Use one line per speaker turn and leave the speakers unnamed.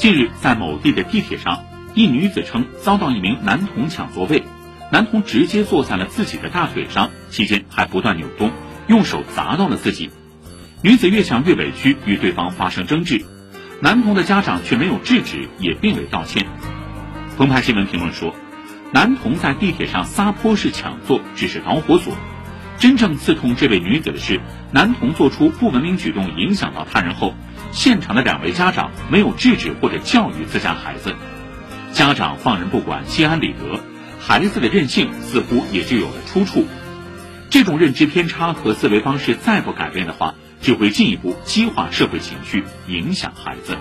近日，在某地的地铁上，一女子称遭到一名男童抢座位，男童直接坐在了自己的大腿上，期间还不断扭动，用手砸到了自己。女子越想越委屈，与对方发生争执，男童的家长却没有制止，也并未道歉。澎湃新闻评论说，男童在地铁上撒泼式抢座只是导火索，真正刺痛这位女子的是，男童做出不文明举动影响到他人后，现场的两位家长没有制止或者教育自家孩子，家长放任不管，心安理得，孩子的任性似乎也就有了出处。这种认知偏差和思维方式再不改变的话，只会进一步激化社会情绪，影响孩子。